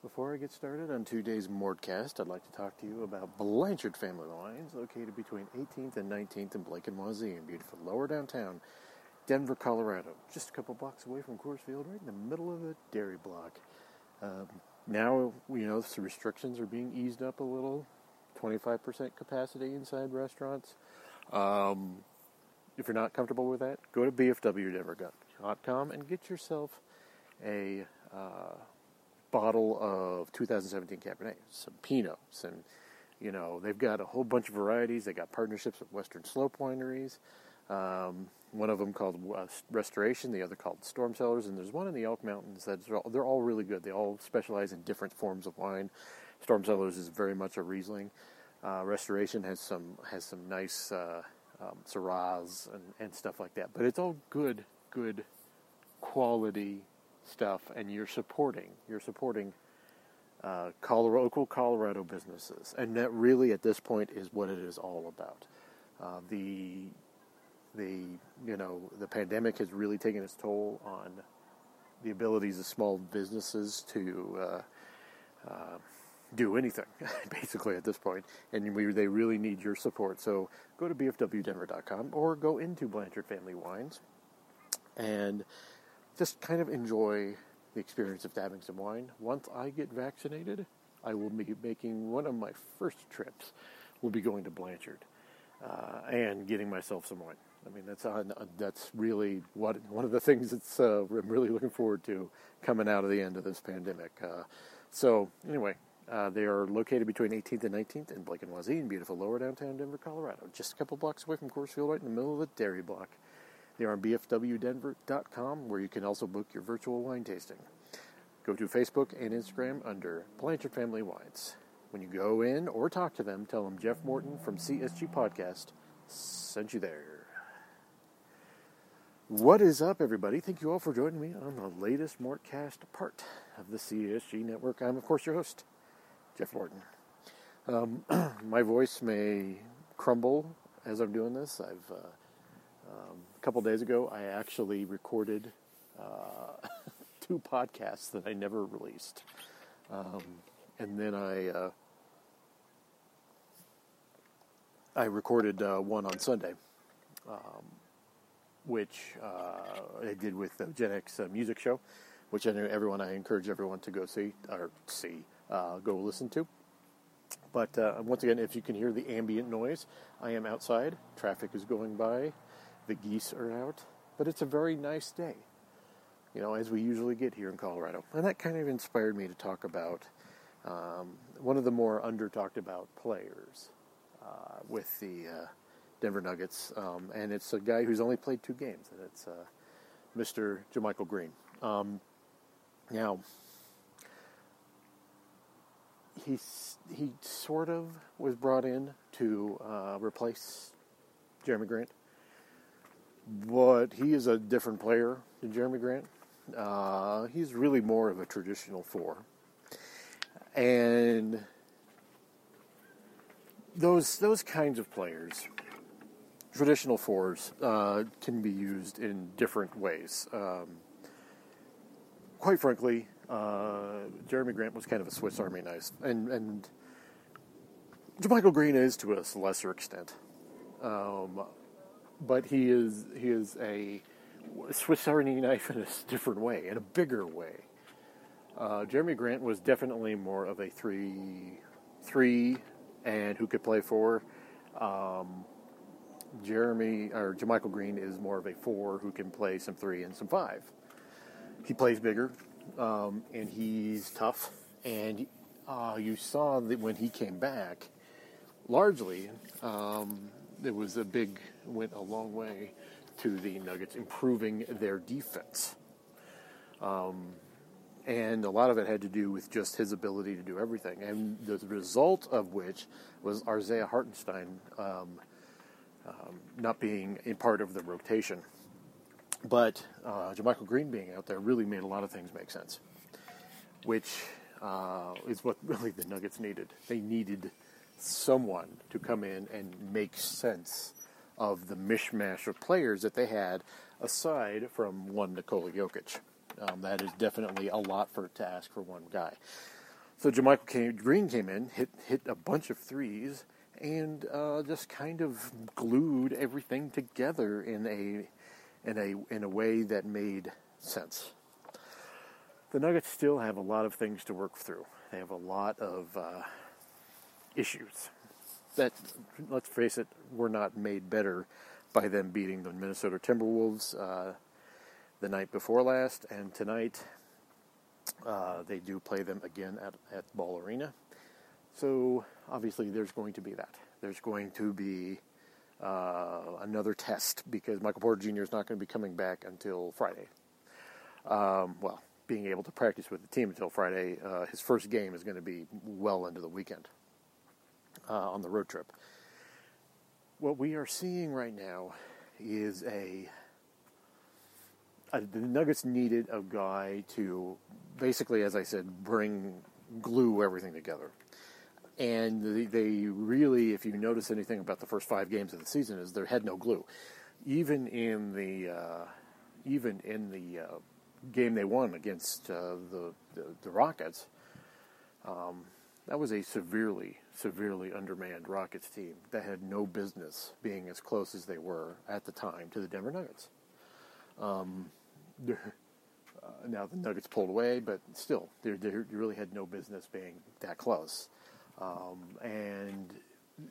Before I get started on today's Mortcast, I'd like to talk to you about Blanchard Family Wines, located between 18th and 19th in Blake and in beautiful lower downtown Denver, Colorado. Just a couple blocks away from Coors Field, right in the middle of the dairy block. Um, now, you know, the restrictions are being eased up a little 25% capacity inside restaurants. Um, if you're not comfortable with that, go to bfwdenver.com and get yourself a uh, bottle of 2017 Cabernet, some Pinots, and you know they've got a whole bunch of varieties. They got partnerships with Western Slope wineries. Um, one of them called Restoration, the other called Storm Cellars, and there's one in the Elk Mountains that's all, they're all really good. They all specialize in different forms of wine. Storm Cellars is very much a Riesling. Uh, Restoration has some has some nice uh, um, Syrahs and, and stuff like that, but it's all good, good quality stuff, and you're supporting you're supporting uh, Colorado, local Colorado businesses, and that really at this point is what it is all about. Uh, the the you know the pandemic has really taken its toll on the abilities of small businesses to uh, uh, do anything basically at this point, and we, they really need your support. So go to bfwdenver.com or go into Blanchard Family Wines and just kind of enjoy the experience of dabbing some wine. Once I get vaccinated, I will be making one of my first trips. Will be going to Blanchard uh, and getting myself some wine. I mean, that's uh, that's really what one of the things that's uh, I'm really looking forward to coming out of the end of this pandemic. Uh, so anyway, uh, they are located between 18th and 19th in Blake and Wazee in beautiful lower downtown Denver, Colorado, just a couple blocks away from Coors Field, right in the middle of the dairy block. They are on bfwdenver.com, where you can also book your virtual wine tasting. Go to Facebook and Instagram under Blanchard Family Wines. When you go in or talk to them, tell them Jeff Morton from CSG Podcast sent you there. What is up, everybody? Thank you all for joining me on the latest Mortcast part of the CSG network. I'm, of course, your host, Jeff Morton. Um, my voice may crumble as I'm doing this. I've uh, um, a couple days ago, I actually recorded uh, two podcasts that I never released, um, and then I uh, I recorded uh, one on Sunday, um, which uh, I did with the Gen X uh, Music Show, which I know everyone. I encourage everyone to go see or see, uh, go listen to. But once again, if you can hear the ambient noise, I am outside. Traffic is going by the geese are out, but it's a very nice day, you know, as we usually get here in Colorado. And that kind of inspired me to talk about um, one of the more under talked about players uh, with the uh, Denver Nuggets, um, and it's a guy who's only played two games, and it's uh, Mr. JaMychal Green. Um, now, he he sort of was brought in to uh, replace Jerami Grant but he is a different player than Jerami Grant. Uh, he's really more of a traditional four, and those those kinds of players, traditional fours, uh, can be used in different ways. Um, quite frankly, uh, Jerami Grant was kind of a Swiss Army knife, and and JaMychal Green is to a lesser extent. Um, but he is he is a Swiss Army knife in a different way, in a bigger way. Uh, Jerami Grant was definitely more of a three, three, and who could play four. Um, Jerami or JaMychal Green is more of a four who can play some three and some five. He plays bigger, um, and he's tough. And uh, you saw that when he came back, largely um, it was a big went a long way to the Nuggets improving their defense. Um, and a lot of it had to do with just his ability to do everything. And the result of which was Isaiah Hartenstein um, um, not being a part of the rotation. But uh, JaMychal Green being out there really made a lot of things make sense, which uh, is what really the Nuggets needed. They needed someone to come in and make sense of the mishmash of players that they had, aside from one Nikola Jokic. Um, that is definitely a lot for to ask for one guy. So JaMychal came, Green came in, hit hit a bunch of threes, and uh, just kind of glued everything together in a in a in a way that made sense. The Nuggets still have a lot of things to work through. They have a lot of uh, issues that, let's face it, were not made better by them beating the Minnesota Timberwolves uh, the night before last, and tonight uh, they do play them again at, at Ball Arena. So obviously, there's going to be that. There's going to be uh, another test because Michael Porter Jr. is not going to be coming back until Friday. Um, well, being able to practice with the team until Friday. Uh, his first game is going to be well into the weekend uh, on the road trip. What we are seeing right now is a, a the Nuggets needed a guy to basically, as I said, bring glue everything together. And they, really, if you notice anything about the first five games of the season, is they had no glue. Even in the uh, even in the uh, game they won against uh, the, the, the Rockets, um, that was a severely severely undermanned Rockets team that had no business being as close as they were at the time to the Denver Nuggets. Um, uh, now the Nuggets pulled away, but still, they really had no business being that close. Um, and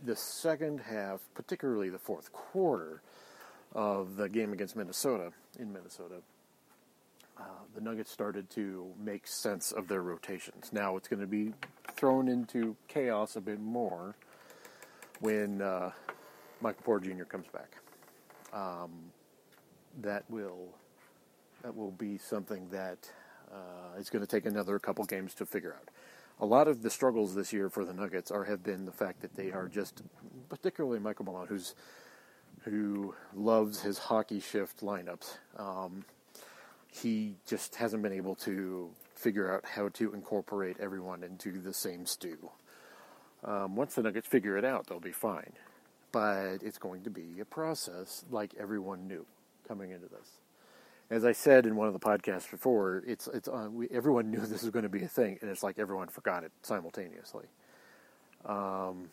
the second half, particularly the fourth quarter of the game against Minnesota in Minnesota, uh, the Nuggets started to make sense of their rotations. Now it's going to be thrown into chaos a bit more when uh, Michael Porter Jr. comes back. Um, that will that will be something that uh, is going to take another couple games to figure out. A lot of the struggles this year for the Nuggets are have been the fact that they are just, particularly Michael Malone, who's who loves his hockey shift lineups. Um, he just hasn't been able to figure out how to incorporate everyone into the same stew. Um, once the Nuggets figure it out, they'll be fine. But it's going to be a process like everyone knew coming into this. As I said in one of the podcasts before, it's it's uh, we, everyone knew this was going to be a thing, and it's like everyone forgot it simultaneously. Um,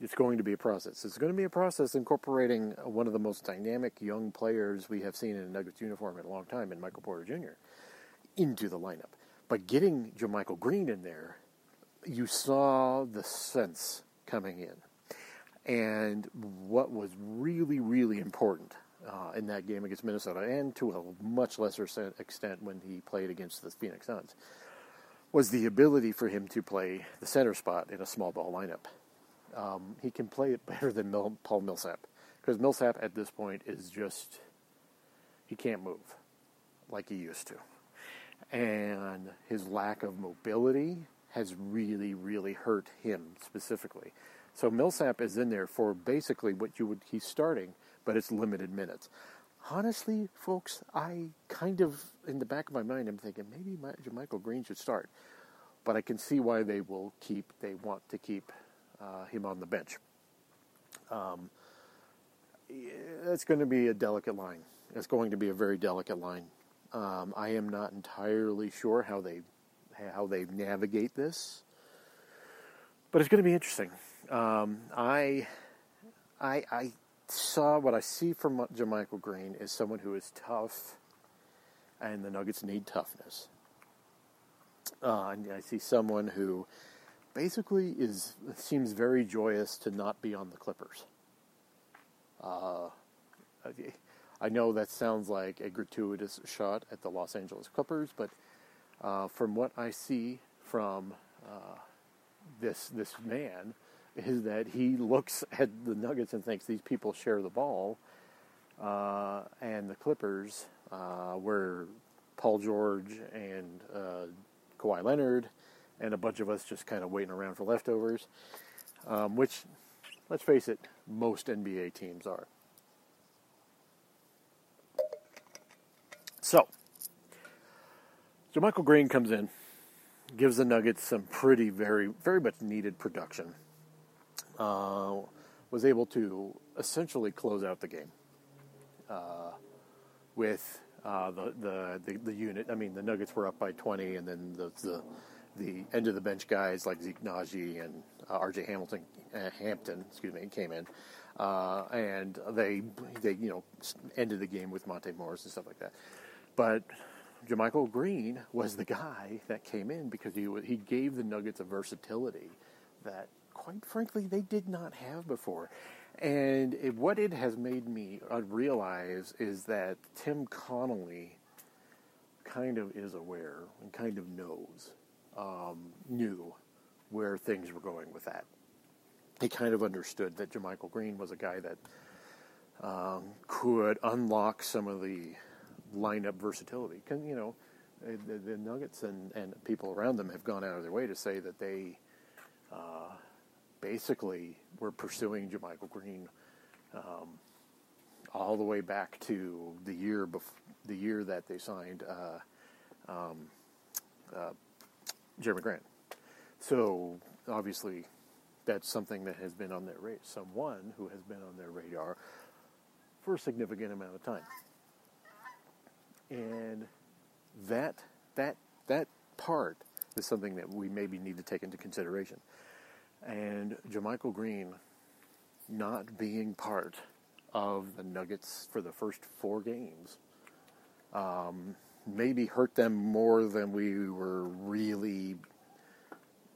it's going to be a process. It's going to be a process incorporating one of the most dynamic young players we have seen in a Nuggets uniform in a long time, in Michael Porter Jr., into the lineup. But getting JaMychal Green in there, you saw the sense coming in. And what was really, really important uh, in that game against Minnesota, and to a much lesser extent when he played against the Phoenix Suns, was the ability for him to play the center spot in a small ball lineup um, he can play it better than Mil- Paul Millsap because Millsap at this point is just he can't move like he used to, and his lack of mobility has really, really hurt him specifically. So Millsap is in there for basically what you would he's starting, but it's limited minutes. Honestly, folks, I kind of in the back of my mind I'm thinking maybe JaMychal Green should start, but I can see why they will keep they want to keep uh, him on the bench. Um, it's going to be a delicate line. It's going to be a very delicate line. Um, I am not entirely sure how they how they navigate this, but it's going to be interesting. Um, I, I I saw what I see from JaMychal Green is someone who is tough, and the Nuggets need toughness. Uh, and I see someone who basically is seems very joyous to not be on the Clippers. Uh, I know that sounds like a gratuitous shot at the Los Angeles Clippers, but uh, from what I see from uh, this this man is that he looks at the Nuggets and thinks these people share the ball, uh, and the Clippers, uh, where Paul George and uh, Kawhi Leonard and a bunch of us just kind of waiting around for leftovers, um, which, let's face it, most NBA teams are. So, so JaMychal Green comes in, gives the Nuggets some pretty, very, very much needed production. Uh, was able to essentially close out the game uh, with uh, the, the, the the unit. I mean, the Nuggets were up by 20, and then the the the end of the bench guys like Zeke Nnaji and uh, R.J. Hamilton, uh, Hampton, excuse me, came in, uh, and they they you know ended the game with Monte Morris and stuff like that. But JaMychal Green was the guy that came in because he he gave the Nuggets a versatility that, quite frankly, they did not have before. And it, what it has made me uh, realize is that Tim Connolly kind of is aware and kind of knows, um, knew where things were going with that. He kind of understood that JaMychal Green was a guy that um, could unlock some of the lineup versatility. Because, you know, the, the Nuggets and, and people around them have gone out of their way to say that they uh, basically were pursuing JaMychal Green um, all the way back to the year bef- the year that they signed uh, um, uh, Jerami Grant. So obviously, that's something that has been on their radar. Someone who has been on their radar for a significant amount of time, and that that that part is something that we maybe need to take into consideration. And JaMychal Green not being part of the Nuggets for the first four games um, maybe hurt them more than we were really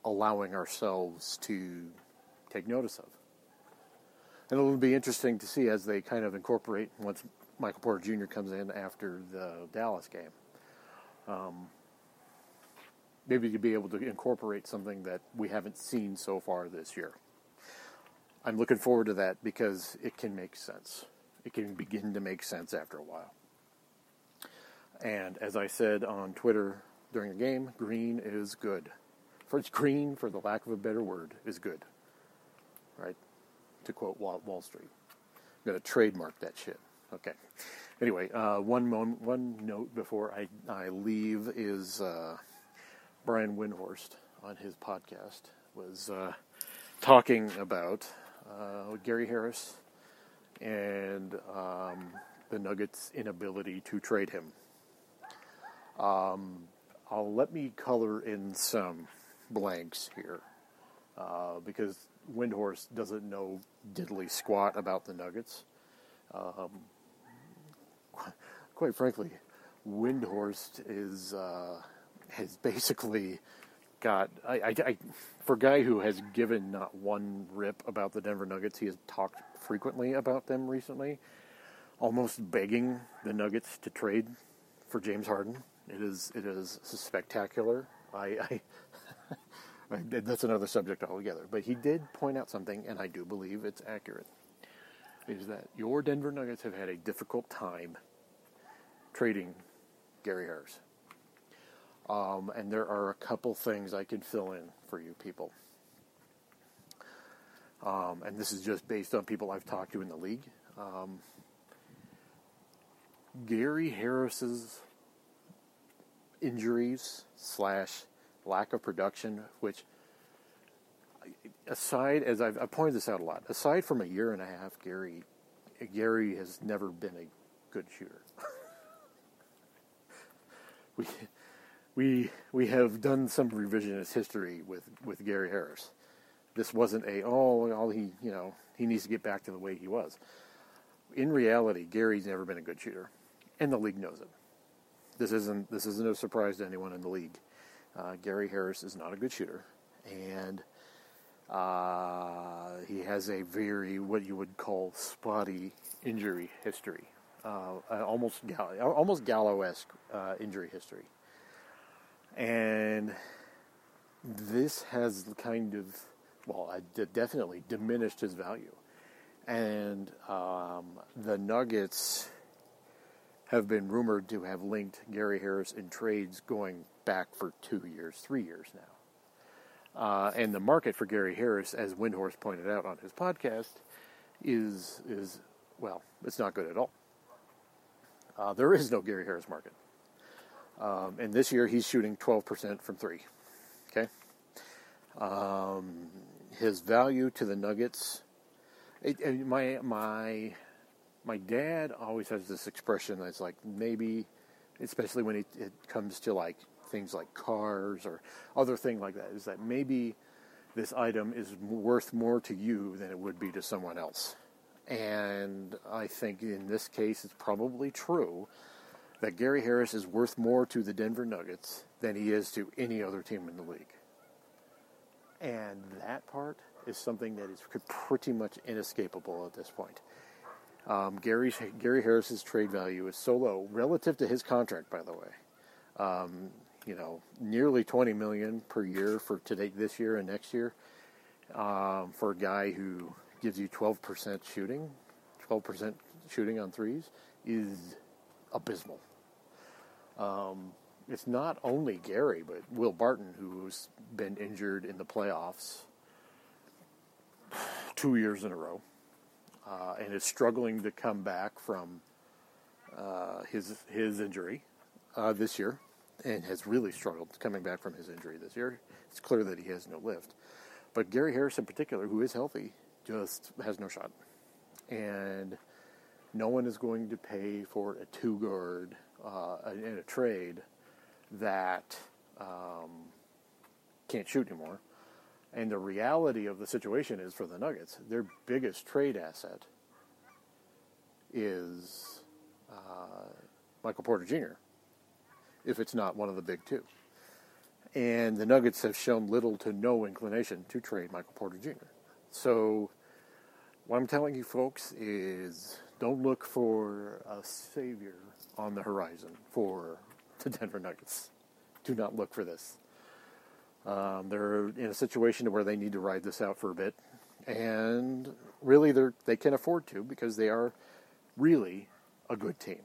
allowing ourselves to take notice of. And it'll be interesting to see as they kind of incorporate once Michael Porter Jr. comes in after the Dallas game. Um, maybe to be able to incorporate something that we haven't seen so far this year. I'm looking forward to that because it can make sense. It can begin to make sense after a while. And as I said on Twitter during the game, green is good. For green, for the lack of a better word, is good. Right? To quote Wall Street. I'm going to trademark that shit. Okay. Anyway, uh, one moment, one note before I, I leave is uh, Brian Windhorst on his podcast was uh, talking about uh, Gary Harris and um, the Nuggets' inability to trade him. Um, I'll let me color in some blanks here uh, because Windhorst doesn't know diddly squat about the Nuggets. Um, quite frankly, Windhorst is uh, has basically got I, I, I, for a guy who has given not one rip about the Denver Nuggets, he has talked frequently about them recently, almost begging the Nuggets to trade for James Harden. It is it is spectacular. I, I that's another subject altogether. But he did point out something, and I do believe it's accurate. Is that your Denver Nuggets have had a difficult time trading Gary Harris? Um, and there are a couple things I can fill in for you people. Um, and this is just based on people I've talked to in the league. Um, Gary Harris's injuries slash lack of production, which aside as I've, I've, pointed this out a lot, aside from a year and a half, Gary Gary has never been a good shooter. we we we have done some revisionist history with, with Gary Harris. This wasn't a oh all he you know he needs to get back to the way he was. In reality, Gary's never been a good shooter, and the league knows it. This isn't this isn't a surprise to anyone in the league. Uh, Gary Harris is not a good shooter, and uh, he has a very what you would call spotty injury history, uh, almost almost Gallo-esque uh, injury history. And this has kind of well definitely diminished his value. And um, the nuggets have been rumored to have linked gary harris in trades going back for two years three years now uh, and the market for gary harris as Windhorst pointed out on his podcast is is well it's not good at all uh, there is no gary harris market um, and this year he's shooting 12% from three. Okay. Um, his value to the Nuggets. It, my my my dad always has this expression that's like maybe, especially when it, it comes to like things like cars or other thing like that. Is that maybe this item is worth more to you than it would be to someone else? And I think in this case, it's probably true that Gary Harris is worth more to the Denver Nuggets than he is to any other team in the league. And that part is something that is pretty much inescapable at this point. Um, Gary's, Gary Harris's trade value is so low relative to his contract, by the way. Um, you know, nearly 20 million per year for today, this year and next year, um, for a guy who gives you 12% shooting, 12% shooting on threes is abysmal. Um, it's not only Gary, but Will Barton, who's been injured in the playoffs two years in a row, uh, and is struggling to come back from uh, his his injury uh, this year, and has really struggled coming back from his injury this year. It's clear that he has no lift. But Gary Harris, in particular, who is healthy, just has no shot, and no one is going to pay for a two guard uh, in a trade that um, can't shoot anymore. And the reality of the situation is for the Nuggets, their biggest trade asset is uh, Michael Porter Jr., if it's not one of the big two. And the Nuggets have shown little to no inclination to trade Michael Porter Jr. So, what I'm telling you folks is don't look for a savior on the horizon for the Denver Nuggets. Do not look for this. Um, they're in a situation where they need to ride this out for a bit, and really they they can afford to because they are really a good team,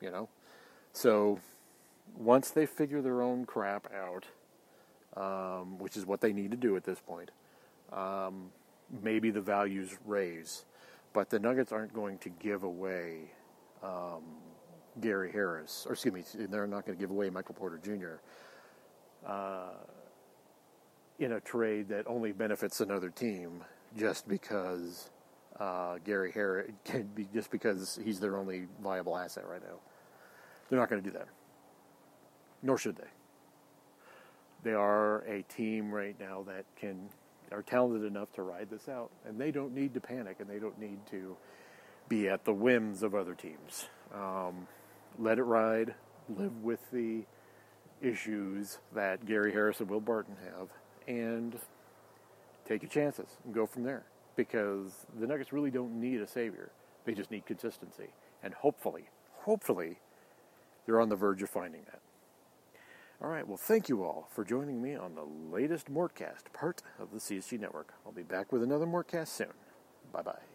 you know. So once they figure their own crap out, um, which is what they need to do at this point, um, maybe the values raise, but the Nuggets aren't going to give away um, Gary Harris, or excuse me, they're not going to give away Michael Porter Jr. Uh, in a trade that only benefits another team just because uh, Gary Harris just because he's their only viable asset right now. They're not going to do that, nor should they. They are a team right now that can are talented enough to ride this out, and they don't need to panic, and they don't need to be at the whims of other teams. Um, let it ride, live with the issues that Gary Harris and Will Barton have, and take your chances and go from there. Because the Nuggets really don't need a savior; they just need consistency, and hopefully, hopefully, they're on the verge of finding that. All right, well, thank you all for joining me on the latest Mortcast, part of the CSG Network. I'll be back with another Mortcast soon. Bye bye.